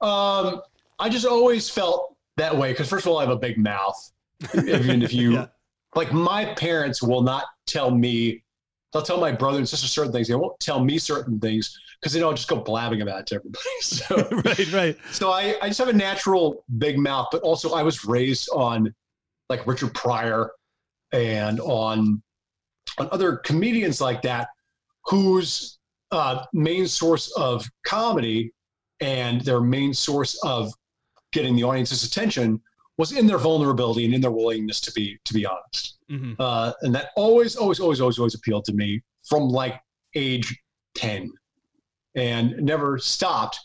Um, I just always felt that way because, first of all, I have a big mouth. Even if you, yeah. like, my parents will not tell me They'll tell my brother and sister certain things. They won't tell me certain things because they don't just go blabbing about it to everybody. So, right, right. So I, I just have a natural big mouth, but also I was raised on like Richard Pryor and on on other comedians like that whose uh, main source of comedy and their main source of getting the audience's attention was in their vulnerability and in their willingness to be to be honest. Mm-hmm. Uh, and that always, always, always, always, always appealed to me from like age ten, and never stopped.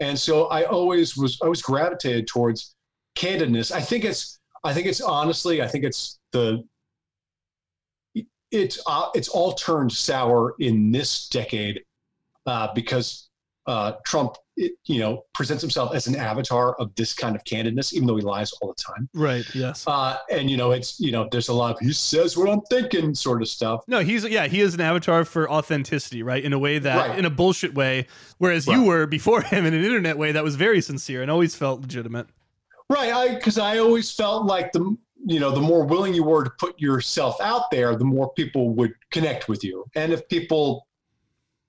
And so I always was, I always gravitated towards candidness. I think it's, I think it's honestly, I think it's the, it's uh, it's all turned sour in this decade uh, because uh, Trump it, you know, presents himself as an avatar of this kind of candidness, even though he lies all the time. Right. Yes. Uh, and you know, it's you know, there's a lot of he says what I'm thinking sort of stuff. No, he's yeah, he is an avatar for authenticity, right? In a way that Right. in a bullshit way, whereas you were before him in an internet way that was very sincere and always felt legitimate. Right. I because I always felt like the you know the more willing you were to put yourself out there, the more people would connect with you. And if people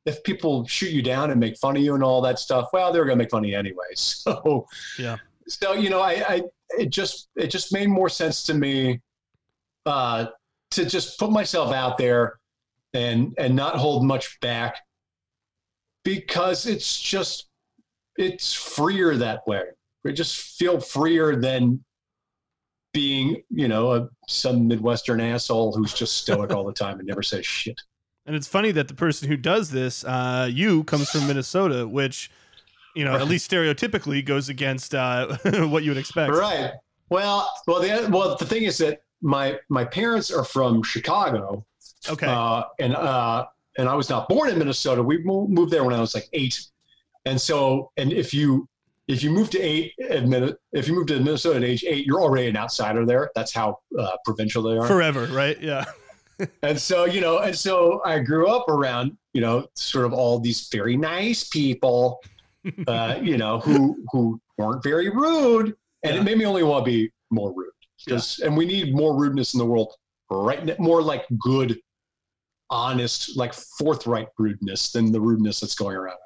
if people shoot you down and make fun of you and all that stuff, well, they're gonna make fun of you anyway. So Yeah. So you know, I, I it just it just made more sense to me uh to just put myself out there and and not hold much back because it's just it's freer that way. I just feel freer than being, you know, a, some Midwestern asshole who's just stoic all the time and never says shit. And it's funny that the person who does this, uh, you, comes from Minnesota, which, you know, at least stereotypically goes against uh, what you would expect. Right. Well, well, the well, the thing is that my my parents are from Chicago, Okay. uh, and uh, and I was not born in Minnesota. We moved there when I was like eight, and so and if you if you move to eight if you move to Minnesota at age eight, you're already an outsider there. That's how uh, provincial they are. Forever, right? Yeah. And so you know and so i grew up around you know sort of all these very nice people uh you know who who weren't very rude. And Yeah. it made me only want to be more rude. Because and we need more rudeness in the world right now, more like good honest like forthright rudeness than the rudeness that's going around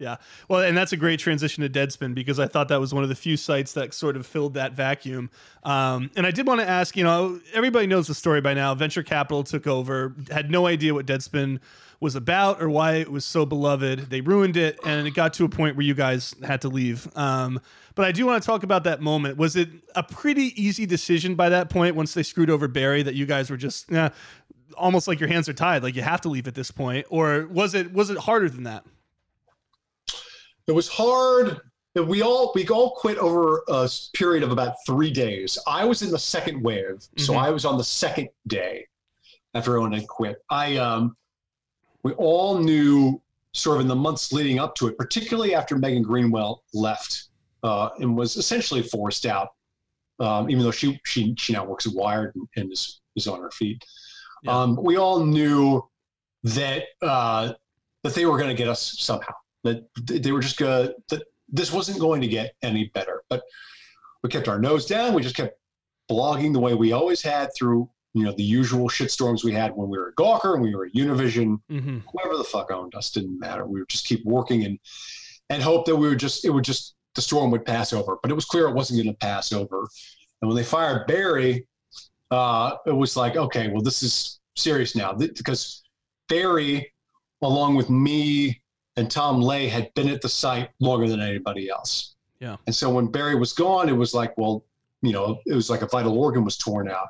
now. Well, and that's a great transition to Deadspin because I thought that was one of the few sites that sort of filled that vacuum. Um, and I did want to ask, you know, everybody knows the story by now. Venture capital took over, had no idea what Deadspin was about or why it was so beloved. They ruined it, and it got to a point where you guys had to leave. Um, but I do want to talk about that moment. Was it a pretty easy decision by that point once they screwed over Barry that you guys were just eh, almost like your hands are tied, like you have to leave at this point, or was it was it harder than that? It was hard we all we all quit over a period of about three days i was in the second wave so Mhm. i was on the second day after everyone had quit i um we all knew sort of in the months leading up to it particularly after megan greenwell left uh, and was essentially forced out um, even though she she she now works at wired and, and is is on her feet Yeah. um, we all knew that uh, that they were going to get us somehow that they were just going that this wasn't going to get any better. But we kept our nose down. We just kept blogging the way we always had through you know the usual shitstorms we had when we were at gawker and we were at univision. Mm-hmm. whoever the fuck owned us didn't matter. We would just keep working and and hope that we would just it would just the storm would pass over. But it was clear it wasn't going to pass over. And when they fired barry uh it was like okay well this is serious now. Because barry along with me and tom ley had been at the site longer than anybody else Yeah. and so when barry was gone it was like well you know it was like a vital organ was torn out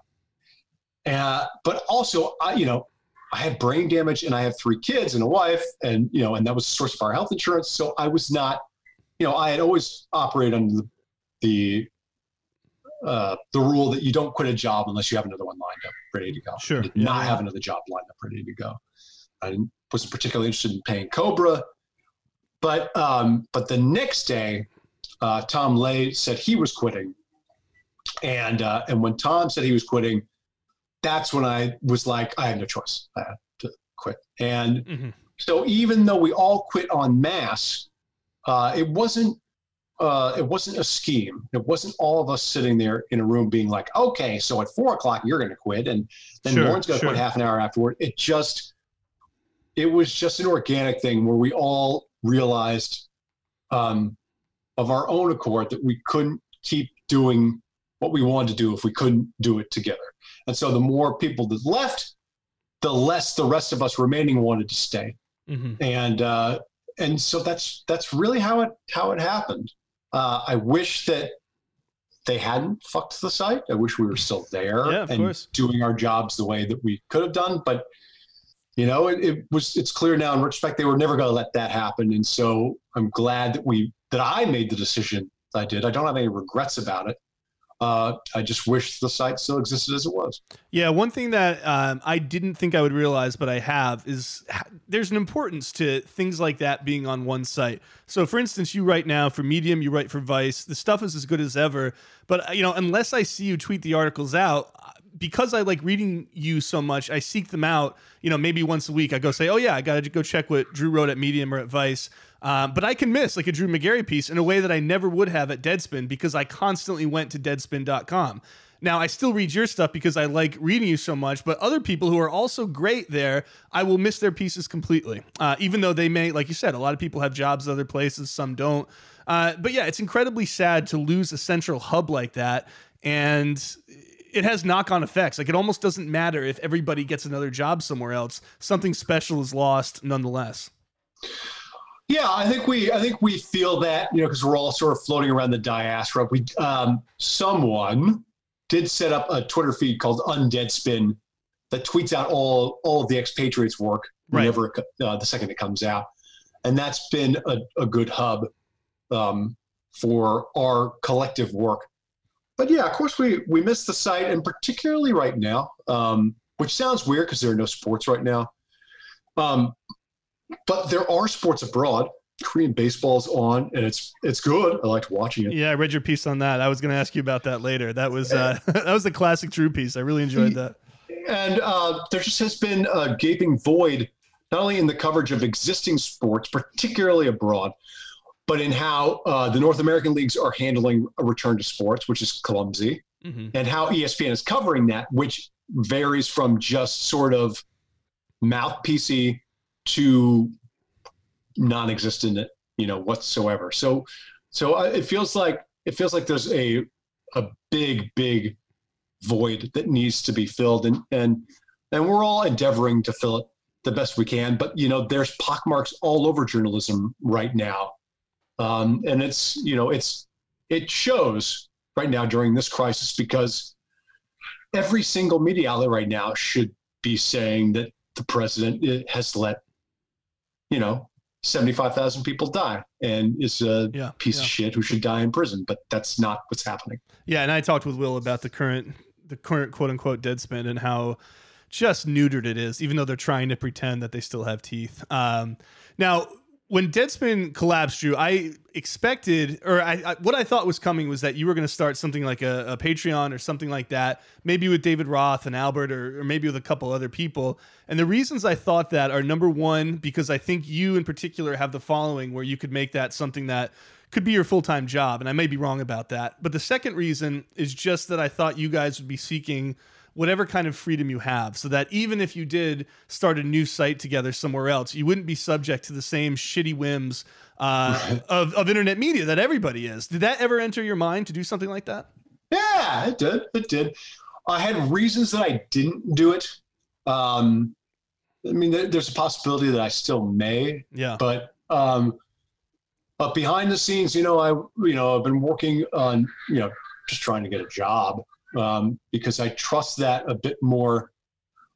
uh, but also i you know I had brain damage and I have three kids and a wife, and you know, and that was the source of our health insurance. So I was not, you know, I had always operated under the the, uh, the rule that you don't quit a job unless you have another one lined up ready to go. Sure. Yeah, not have another job lined up ready to go. I didn't, wasn't particularly interested in paying Cobra, but um, but the next day, uh, Tom Ley said he was quitting, and uh, and when Tom said he was quitting, that's when I was like, I have no choice. I have to quit. And Mm-hmm. so even though we all quit on mass, uh, it wasn't uh, it wasn't a scheme. It wasn't all of us sitting there in a room being like, okay, so at four o'clock you're going to quit, and then Sure, Lauren's going to sure. quit half an hour afterward. It just it was just an organic thing where we all realized um, of our own accord that we couldn't keep doing what we wanted to do if we couldn't do it together. And so the more people that left, the less the rest of us remaining wanted to stay. Mm-hmm. And uh, and so that's that's really how it how it happened. Uh, I wish that they hadn't fucked the site. I wish we were still there Yeah, and course. doing our jobs the way that we could have done. But you know, it, it was it's clear now in retrospect they were never going to let that happen. And so I'm glad that we that I made the decision I did. I don't have any regrets about it. uh, I just wish the site still existed as it was. Yeah, one thing that um, I didn't think I would realize, but I have, is there's an importance to things like that being on one site. So, for instance, you write now for Medium, you write for Vice. The stuff is as good as ever, but uh, you know, unless I see you tweet the articles out, because I like reading you so much, I seek them out. You know, maybe once a week, I go say, "Oh yeah, I got to go check what Drew wrote at Medium or at Vice." Um, but I can miss like a Drew Magary piece in a way that I never would have at Deadspin because I constantly went to deadspin.com. Now, I still read your stuff because I like reading you so much, but other people who are also great there, I will miss their pieces completely. Uh, even though they may, like you said, a lot of people have jobs at other places, some don't. Uh, but yeah, it's incredibly sad to lose a central hub like that. And it has knock on effects. Like it almost doesn't matter if everybody gets another job somewhere else, something special is lost nonetheless. Yeah, I think we I think we feel that you know because we're all sort of floating around the diaspora. We um, someone did set up a Twitter feed called Undead Spin that tweets out all all of the expatriates' work whenever right. uh, the second it comes out, and that's been a, a good hub um, for our collective work. But yeah, of course we we miss the site, and particularly right now, um, which sounds weird because there are no sports right now. Um, but there are sports abroad. Korean baseball's on, and it's it's good. I liked watching it. Yeah, I read your piece on that. I was going to ask you about that later. That was uh, that was a classic Drew piece. I really enjoyed that. And uh, there just has been a gaping void, not only in the coverage of existing sports, particularly abroad, but in how uh, the North American leagues are handling a return to sports, which is clumsy, mm-hmm. and how ESPN is covering that, which varies from just sort of mouthpiecey to non-existent, you know, whatsoever. So, so it feels like it feels like there's a a big, big void that needs to be filled, and and and we're all endeavoring to fill it the best we can. But you know, there's pockmarks all over journalism right now, um, and it's you know, it's it shows right now during this crisis because every single media outlet right now should be saying that the president has let you know, 75,000 people die and is a yeah, piece yeah. of shit who should die in prison. But that's not what's happening. Yeah. And I talked with Will about the current, the current quote unquote Deadspin and how just neutered it is, even though they're trying to pretend that they still have teeth. Um, now, when Deadspin collapsed, Drew, I expected, or I, I, what I thought was coming was that you were going to start something like a, a, Patreon or something like that, maybe with David Roth and Albert, or, or, maybe with a couple other people. And the reasons I thought that are number one, because I think you in particular have the following where you could make that something that could be your full time job. And I may be wrong about that. But the second reason is just that I thought you guys would be seeking whatever kind of freedom you have so that even if you did start a new site together somewhere else, you wouldn't be subject to the same shitty whims uh, of, of internet media that everybody is. Did that ever enter your mind to do something like that? Yeah, it did. It did. I had reasons that I didn't do it. Um, I mean, there's a possibility that I still may. Yeah. But um, but behind the scenes, you know, I you know I've been working on you know just trying to get a job um, because I trust that a bit more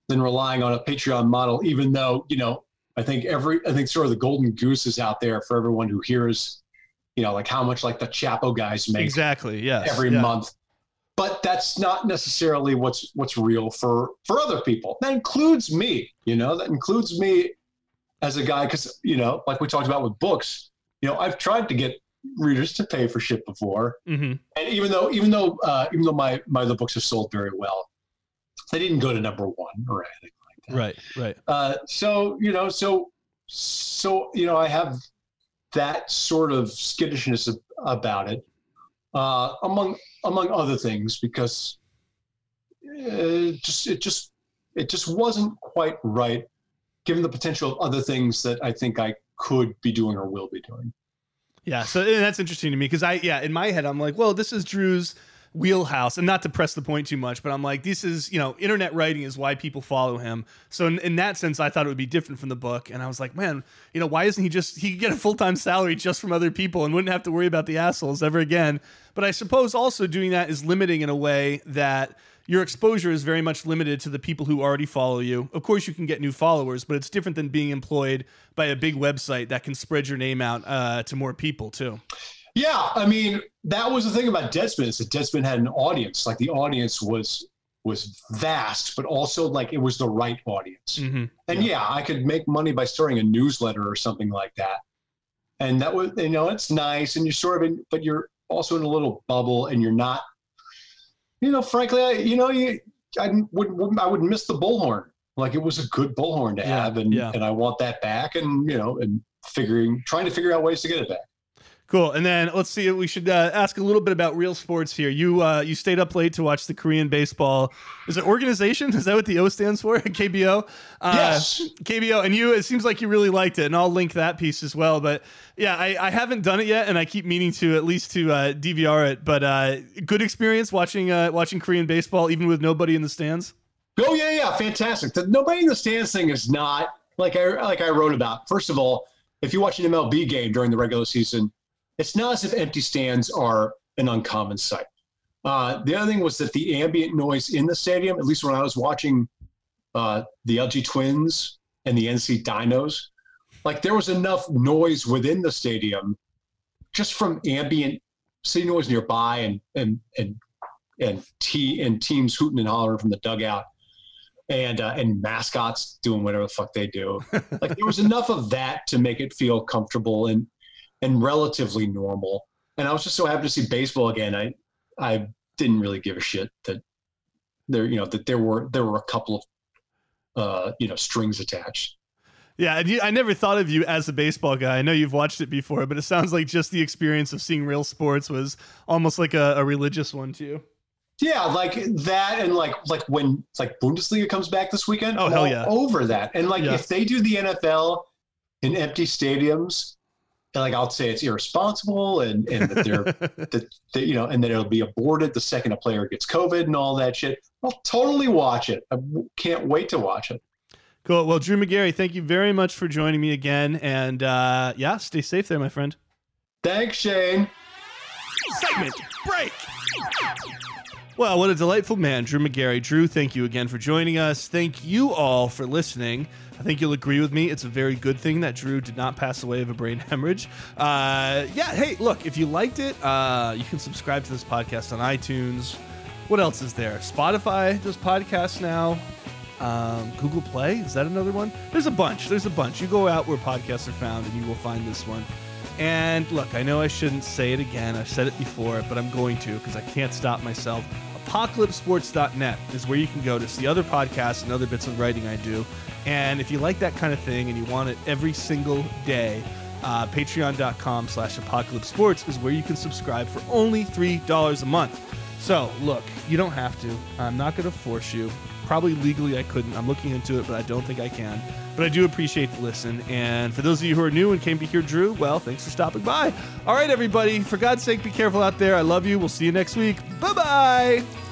than relying on a Patreon model. Even though you know, I think every I think sort of the golden goose is out there for everyone who hears, you know, like how much like the Chapo guys make exactly yes every yeah. month. But that's not necessarily what's what's real for for other people. That includes me. You know, that includes me as a guy because you know, like we talked about with books. You know, I've tried to get readers to pay for shit before. Mm-hmm. And even though even though uh, even though my my other books have sold very well, they didn't go to number one or anything like that. Right, right. Uh, so you know, so so you know, I have that sort of skittishness about it, uh, among among other things, because it just it just it just wasn't quite right, given the potential of other things that I think I could be doing or will be doing. Yeah, so that's interesting to me because I, yeah, in my head, I'm like, well, this is Drew's wheelhouse, and not to press the point too much, but I'm like, this is, you know, internet writing is why people follow him. So in, in that sense, I thought it would be different from the book, and I was like, man, you know, why isn't he just he could get a full time salary just from other people and wouldn't have to worry about the assholes ever again? But I suppose also doing that is limiting in a way that your exposure is very much limited to the people who already follow you. Of course, you can get new followers, but it's different than being employed by a big website that can spread your name out uh, to more people too. Yeah, I mean that was the thing about Deadspin is that Deadspin had an audience. Like the audience was was vast, but also like it was the right audience. Mm-hmm. And yeah. I could make money by starting a newsletter or something like that. And that was, you know, it's nice. And you're sort of in, but you're also in a little bubble and you're not, you know, frankly, I, you know, you, I would, I would miss the bullhorn. Like it was a good bullhorn to Yeah, have. And, yeah. and I want that back and, you know, and figuring, trying to figure out ways to get it back. Cool. And then let's see. We should uh, ask a little bit about real sports here. You uh, you stayed up late to watch the Korean baseball. Is it organization? Is that what the O stands for? KBO. Uh, Yes. KBO. And you. It seems like you really liked it, and I'll link that piece as well. But yeah, I, I haven't done it yet, and I keep meaning to at least to uh, DVR it. But uh, good experience watching uh, watching Korean baseball, even with nobody in the stands. Oh yeah, yeah, fantastic. The nobody in the stands thing is not like I like I wrote about. First of all, if you watch an MLB game during the regular season, it's not as if empty stands are an uncommon sight. Uh, the other thing was that the ambient noise in the stadium, at least when I was watching uh, the LG Twins and the NC Dinos, like there was enough noise within the stadium just from ambient city noise nearby and and and and t and teams hooting and hollering from the dugout and uh, and mascots doing whatever the fuck they do. like there was enough of that to make it feel comfortable and and relatively normal. And I was just so happy to see baseball again. I I didn't really give a shit that there you know that there were there were a couple of uh you know strings attached. Yeah, and you, I never thought of you as a baseball guy. I know you've watched it before, but it sounds like just the experience of seeing real sports was almost like a, a religious one to you. Yeah, like that, and like like when like Bundesliga comes back this weekend. Oh, hell yeah. Over that, and like Yeah. if they do the NFL in empty stadiums, like I'll say it's irresponsible, and and that they're that, that you know, and that it'll be aborted the second a player gets COVID and all that shit. I'll totally watch it. I can't wait to watch it. Cool. Well, Drew Magary, thank you very much for joining me again. And uh, yeah, stay safe there, my friend. Thanks, Shane. Segment break. Well, what a delightful man, Drew Magary. Drew, thank you again for joining us. Thank you all for listening. I think you'll agree with me. It's a very good thing that Drew did not pass away of a brain hemorrhage. Uh, yeah, hey, look, if you liked it, uh, you can subscribe to this podcast on iTunes. What else is there? Spotify does podcasts now. Um, Google Play is that another one? There's a bunch. There's a bunch. You go out where podcasts are found, and you will find this one. And look, I know I shouldn't say it again. I've said it before, but I'm going to because I can't stop myself. ApocalypseSports.net is where you can go to see other podcasts and other bits of writing I do. And if you like that kind of thing and you want it every single day, uh, patreon.com slash apocalypse sports is where you can subscribe for only $3 a month. So, look, you don't have to. I'm not going to force you. Probably legally I couldn't. I'm looking into it, but I don't think I can. But I do appreciate the listen. And for those of you who are new and came to hear Drew, well, thanks for stopping by. All right, everybody. For God's sake, be careful out there. I love you. We'll see you next week. Bye bye.